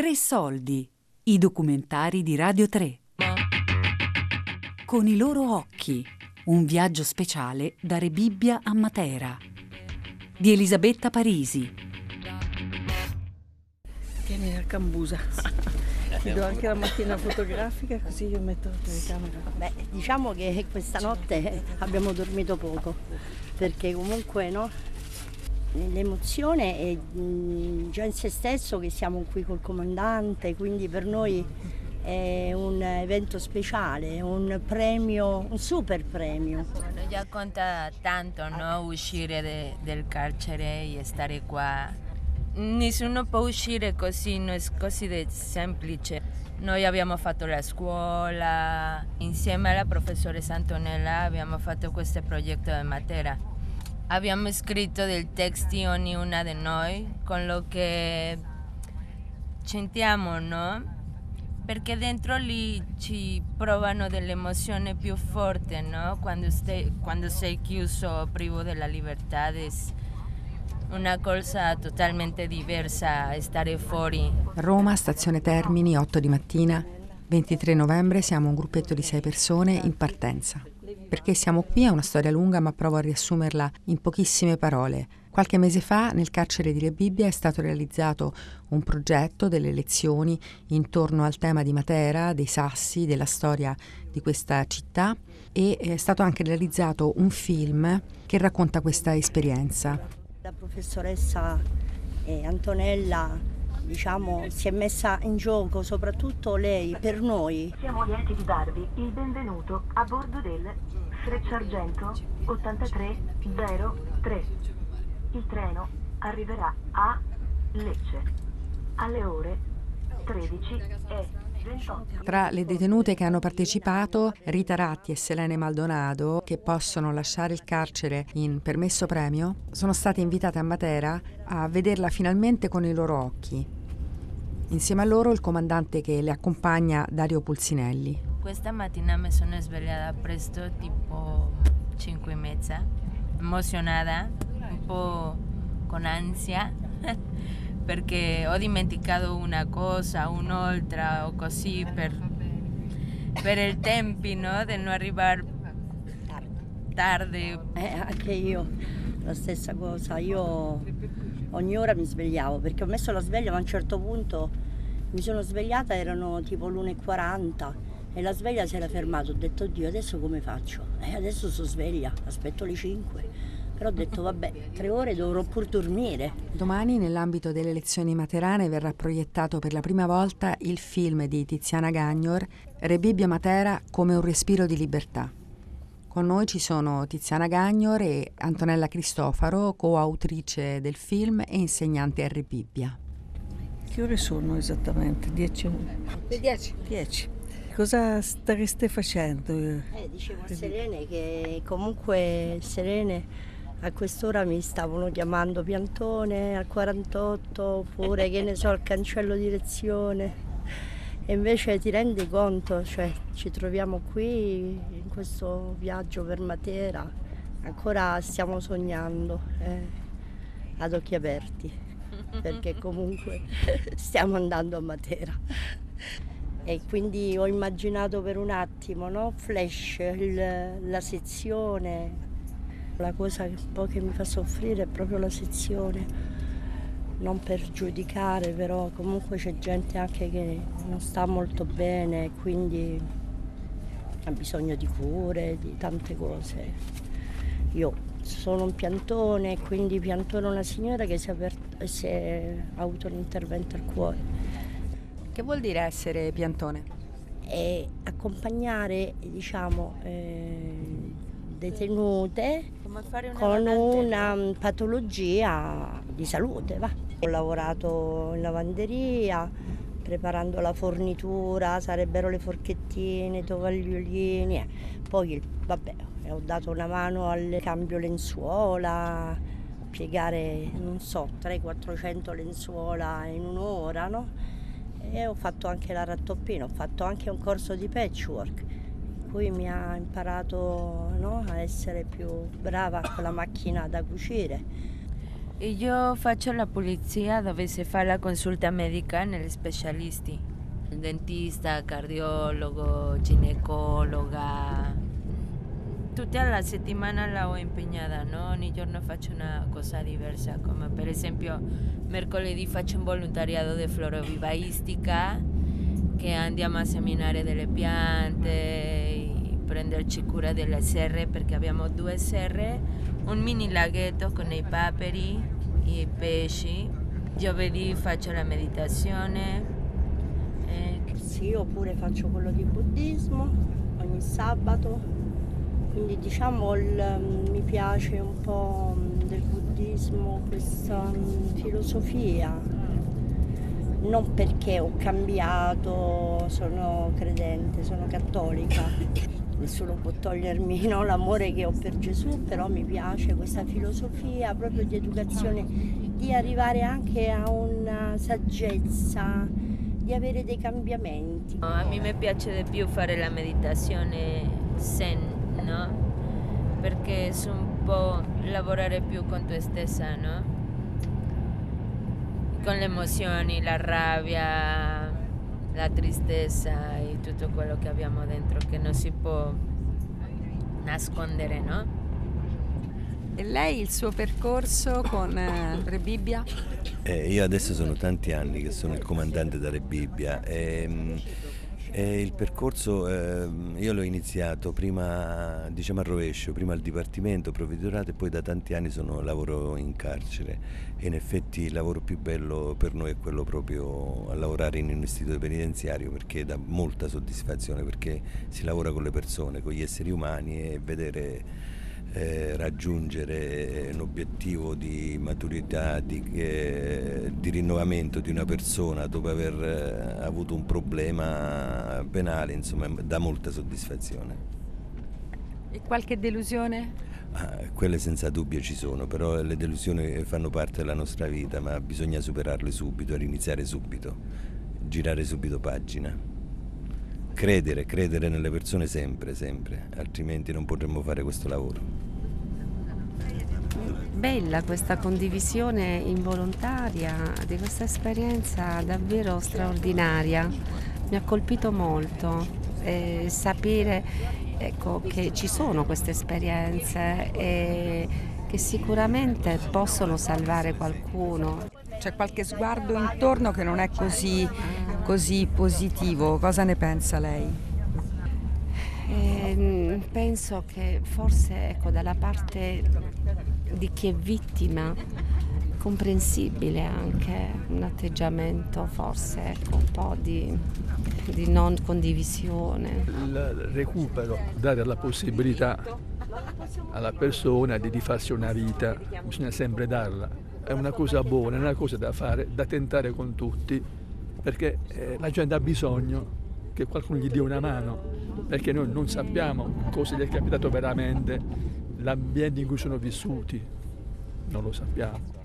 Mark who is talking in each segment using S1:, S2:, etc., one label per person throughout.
S1: Tre soldi, i documentari di Radio 3. Con i loro occhi, un viaggio speciale da Rebibbia a Matera. Di Elisabetta Parisi.
S2: Tieni la cambusa. Ti do anche la macchina fotografica così io metto la telecamera.
S3: Beh, diciamo che questa notte abbiamo dormito poco, perché comunque no, l'emozione è mh, già in se stesso che siamo qui col comandante, quindi per noi è un evento speciale, un premio, un super premio.
S4: Già conta tanto no? uscire de- del carcere e stare qua. Nessuno può uscire così, non è così semplice. Noi abbiamo fatto la scuola, insieme alla professoressa Antonella abbiamo fatto questo progetto di Matera. Abbiamo scritto dei testi ognuna di noi con lo che sentiamo, no? Perché dentro lì ci provano delle emozioni più forti, no? Quando, stai, quando sei chiuso, privo della libertà, è una cosa totalmente diversa stare fuori.
S5: Roma, stazione Termini, 8 di mattina, 23 novembre, siamo un gruppetto di sei persone in partenza. Perché siamo qui è una storia lunga, ma provo a riassumerla in pochissime parole. Qualche mese fa nel carcere di Rebibbia è stato realizzato un progetto delle lezioni intorno al tema di Matera, dei sassi, della storia di questa città e è stato anche realizzato un film che racconta questa esperienza.
S3: La professoressa eh, Antonella diciamo, si è messa in gioco, soprattutto lei, per noi.
S6: Siamo lieti di darvi il benvenuto a bordo del Frecciargento 8303. Il treno arriverà a Lecce alle ore 13 e 28.
S5: Tra le detenute che hanno partecipato, Rita Ratti e Selene Maldonado, che possono lasciare il carcere in permesso premio, sono state invitate a Matera a vederla finalmente con i loro occhi. Insieme a loro il comandante che le accompagna, Dario Pulsinelli.
S4: Questa mattina mi sono svegliata presto, tipo 5 e mezza, emozionata, un po' con ansia, perché ho dimenticato una cosa, un'altra o così per, per il tempo no? di non arrivare tardi.
S3: Eh, anche io, la stessa cosa, io ogni ora mi svegliavo perché ho messo la sveglia ma a un certo punto mi sono svegliata, erano tipo l'1.40 e la sveglia si era fermata, ho detto Dio adesso come faccio? E adesso sono sveglia, aspetto le 5. Però ho detto vabbè, tre ore dovrò pur dormire.
S5: Domani, nell'ambito delle lezioni materane, verrà proiettato per la prima volta il film di Tiziana Gagnor, Rebibbia Matera come un respiro di libertà. Con noi ci sono Tiziana Gagnor e Antonella Cristofaro, coautrice del film e insegnante a Rebibbia.
S2: Che ore sono esattamente? 10?
S3: 10.
S2: 10. Cosa stareste facendo?
S3: Eh, dicevo a Serene che comunque Serene a quest'ora mi stavano chiamando piantone al 48 oppure che ne so al cancello direzione e invece ti rendi conto, cioè ci troviamo qui in questo viaggio per Matera, ancora stiamo sognando eh, ad occhi aperti perché comunque stiamo andando a Matera. E quindi ho immaginato per un attimo, no? Flash, il- la sezione. La cosa che un po' che mi fa soffrire è proprio la sezione. Non per giudicare, però comunque c'è gente anche che non sta molto bene, quindi ha bisogno di cure, di tante cose. Io sono un piantone, quindi piantone una signora che si è, apert- si è avuto un intervento al cuore.
S5: Che vuol dire essere piantone?
S3: e accompagnare diciamo, eh, detenute
S4: Come fare una
S3: con una patologia di salute. Va. Ho lavorato in lavanderia preparando la fornitura, sarebbero le forchettine, i tovagliolini, eh. poi vabbè, ho dato una mano al cambio lenzuola, piegare non so 300-400 lenzuola in un'ora, no? E ho fatto anche la rattoppina, ho fatto anche un corso di patchwork, cui mi ha imparato no, a essere più brava con la macchina da cucire.
S4: Io faccio la pulizia dove si fa la consulta medica negli specialisti. Dentista, cardiologo, ginecologa. Tutta la settimana la ho impegnata, no? Ogni giorno faccio una cosa diversa, come per esempio mercoledì faccio un volontariato di florovivaistica che andiamo a seminare delle piante, prenderci cura delle serre perché abbiamo due serre, un mini laghetto con i paperi, i pesci. Giovedì faccio la meditazione.
S3: Eh, sì, oppure faccio quello di buddismo ogni sabato. Quindi diciamo il, mi piace un po' del buddismo questa filosofia non perché ho cambiato, sono credente, sono cattolica. Nessuno può togliermi no, l'amore che ho per Gesù, però mi piace questa filosofia proprio di educazione, di arrivare anche a una saggezza, di avere dei cambiamenti.
S4: A me piace di più fare la meditazione zen, no? Perché è un po' lavorare più con te stessa, no? con le emozioni, la rabbia, la tristezza tutto quello che abbiamo dentro che non si può nascondere, no?
S5: E lei il suo percorso con eh, Re Bibbia?
S7: Eh, io adesso sono tanti anni che sono il comandante da Re Bibbia e, mm, e il percorso eh, io l'ho iniziato prima diciamo a rovescio, prima al Dipartimento Provveditorato e poi da tanti anni sono, lavoro in carcere. E in effetti il lavoro più bello per noi è quello proprio a lavorare in un istituto penitenziario perché dà molta soddisfazione perché si lavora con le persone, con gli esseri umani e vedere eh, raggiungere un obiettivo di maturità, di, eh, di, rinnovamento di una persona dopo aver eh, avuto un problema penale, insomma, dà molta soddisfazione.
S5: E qualche delusione?
S7: Ah, quelle senza dubbio ci sono, però le delusioni fanno parte della nostra vita, ma bisogna superarle subito, riniziare subito, girare subito pagina. Credere, credere nelle persone sempre, sempre, altrimenti non potremmo fare questo lavoro.
S8: Bella questa condivisione involontaria di questa esperienza davvero straordinaria, mi ha colpito molto eh, sapere ecco, che ci sono queste esperienze e che sicuramente possono salvare qualcuno.
S5: C'è qualche sguardo intorno che non è così, così positivo. Cosa ne pensa lei?
S8: Eh, penso che forse ecco, dalla parte di chi è vittima comprensibile anche un atteggiamento forse ecco, un po' di, di non condivisione.
S9: Il recupero, dare la possibilità alla persona di, di farsi una vita, bisogna sempre darla è una cosa buona, è una cosa da fare, da tentare con tutti, perché eh, la gente ha bisogno che qualcuno gli dia una mano, perché noi non sappiamo cosa gli è capitato veramente, l'ambiente in cui sono vissuti, non lo sappiamo.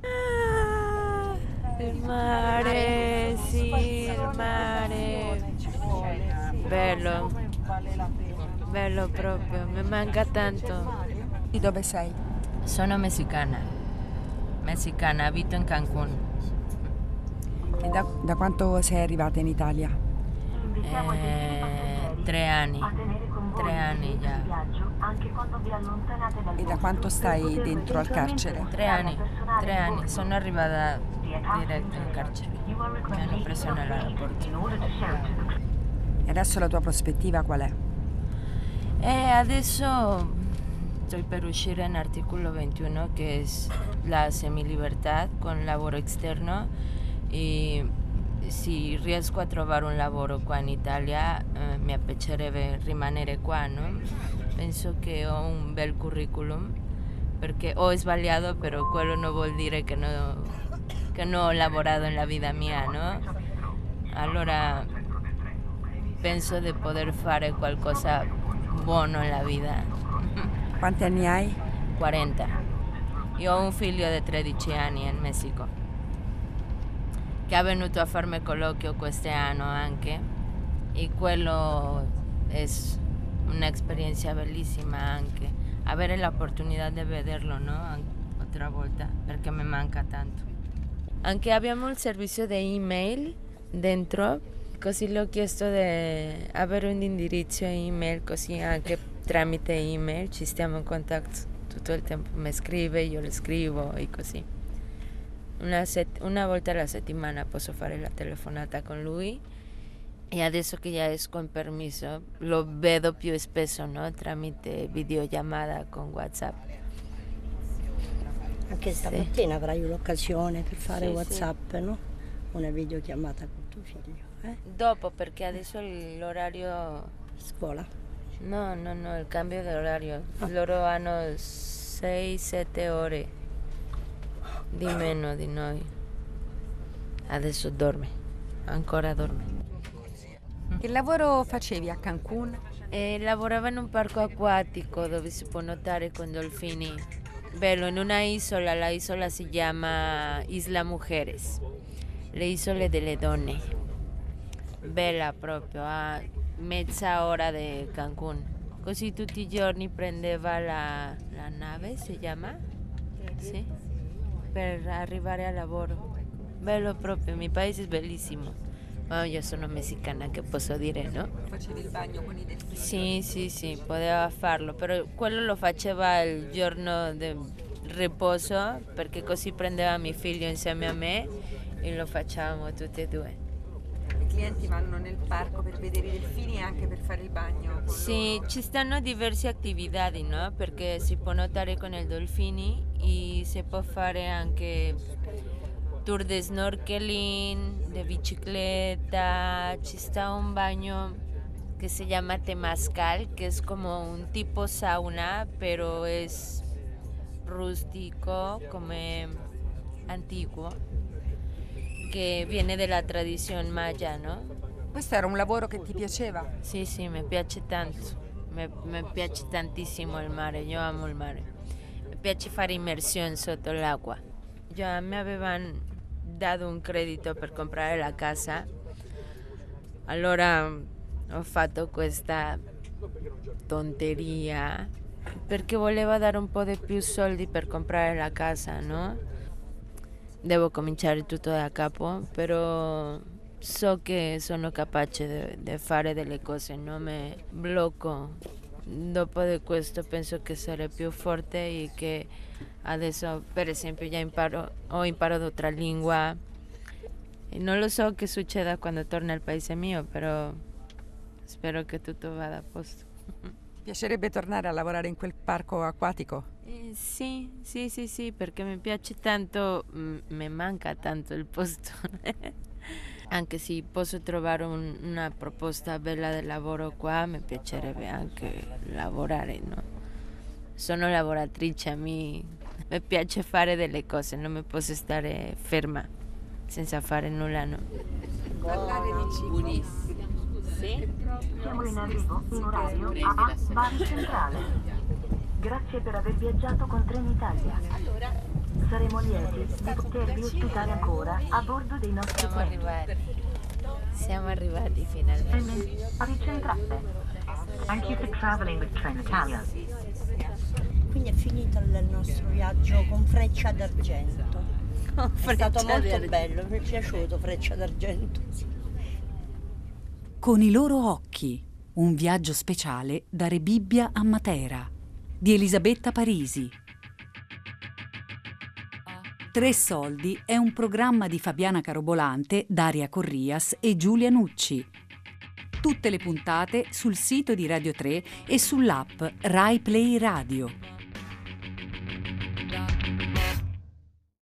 S4: Ah, il mare, sì, il mare. Bello, bello proprio, mi manca tanto.
S5: Di dove sei?
S4: Sono messicana messicana, abito in Cancun.
S5: E da, da quanto sei arrivata in Italia?
S4: Eh, tre anni, tre anni già.
S5: E da quanto stai dentro al carcere?
S4: Tre anni, tre anni. Sono arrivata diretto in carcere. Mi hanno preso nell'aeroporto.
S5: E adesso la tua prospettiva qual è?
S4: E adesso estoy per uscire in artículo 21 che è la semilibertà con lavoro esterno e se riesco a trovare un lavoro qua in Italia eh, mi piacerebbe rimanere qua, no? Penso che ho un bel curriculum perché ho sbagliato però quello non vuol dire che, no, che non ho lavorato nella vita mia, no? Allora penso di poter fare qualcosa buono nella vita.
S5: Quanti anni hai?
S4: 40. Io ho un figlio di 13 anni in Messico che è venuto a farmi colloquio quest'anno anche e quello è un'esperienza bellissima anche avere l'opportunità di vederlo no? un'altra volta perché mi manca tanto. Anche abbiamo il servizio di email dentro, così le ho chiesto di avere un indirizzo email, così anche tramite email ci stiamo in contatto tutto il tempo. Mi scrive, io le scrivo e così. Una, set- una volta alla settimana posso fare la telefonata con lui e adesso che già esco in permesso lo vedo più spesso no? tramite videochiamata con Whatsapp.
S3: Anche stamattina avrai un'occasione per fare
S4: Sì,
S3: WhatsApp, no? Una videochiamata con tuo figlio, eh?
S4: Dopo perché adesso l'orario...
S3: Scuola.
S4: No, no, no, il cambio d'orario. Loro hanno 6-7 ore di meno di noi. Adesso dorme, ancora dorme.
S5: Che lavoro facevi a Cancun?
S4: E lavorava in un parco acquatico dove si può nuotare con dolfini. Bello, in una isola, la isola si chiama Isla Mujeres, le isole delle donne. Bella proprio, a mezza ora di Cancun. Così tutti i giorni prendeva la, la nave, si chiama? Sì, per arrivare al lavoro. Bello proprio, il mio paese è bellissimo. Ma io sono messicana, che posso dire, no?
S5: Facevi il bagno con i delfini?
S4: Sì, sì, sì, poteva farlo, però quello lo faceva il giorno del riposo perché così prendeva mio figlio insieme a me e lo facciamo tutti e due.
S5: Clienti vanno nel parco per vedere i delfini e anche per fare il bagno.
S4: Sì,
S5: loro.
S4: ci stanno diverse attività, no? Perché si può nuotare con i dolfini e si può fare anche tour di snorkeling, di bicicletta, ci sta un bagno che si chiama Temazcal, che es como un tipo sauna, pero es rústico, come antiguo, che viene della tradizione maya, no?
S5: Questo era un lavoro che ti piaceva?
S4: Sì, sì, mi piace tanto, mi, mi piace tantissimo il mare, io amo il mare. Mi piace fare immersione sotto l'acqua. Già mi avevano dato un credito per comprare la casa, allora ho fatto questa tonteria perché volevo dare un po' di più soldi per comprare la casa, no? Devo cominciare tutto da capo, però so che sono capace di fare delle cose, non mi blocco. Dopo di questo penso che sarei più forte e che adesso per esempio già imparo, ho imparato otra lingua e non lo so che succeda quando torno al paese mio, però spero che tutto vada a posto.
S5: Ti piacerebbe tornare a lavorare in quel parco acquatico?
S4: Eh, sì, sì, sì, sì, perché mi piace tanto, mm, mi manca tanto il posto. anche se posso trovare un- una proposta bella di lavoro qua, mi piacerebbe anche lavorare, no? Sono lavoratrice, a me mi piace fare delle cose, non mi posso stare ferma senza fare nulla, no?
S5: Parlare di cibo.
S4: Sì?
S6: Siamo in arrivo in orario a Bari Centrale. Grazie per aver viaggiato con Trenitalia. Saremo lieti di potervi ospitare ancora a bordo dei nostri
S4: Siamo
S6: treni.
S4: arrivati. Siamo arrivati finalmente.
S6: Bari Centrale. Thank you for traveling with Trenitalia.
S3: Quindi è finito il nostro viaggio con Freccia d'Argento. È stato molto bello, mi è piaciuto Freccia d'Argento.
S1: Con i loro occhi, un viaggio speciale da Rebibbia a Matera, di Elisabetta Parisi. Tre Soldi è un programma di Fabiana Carobolante, Daria Corrias e Giulia Nucci. Tutte le puntate sul sito di Radio 3 e sull'app Rai Play Radio.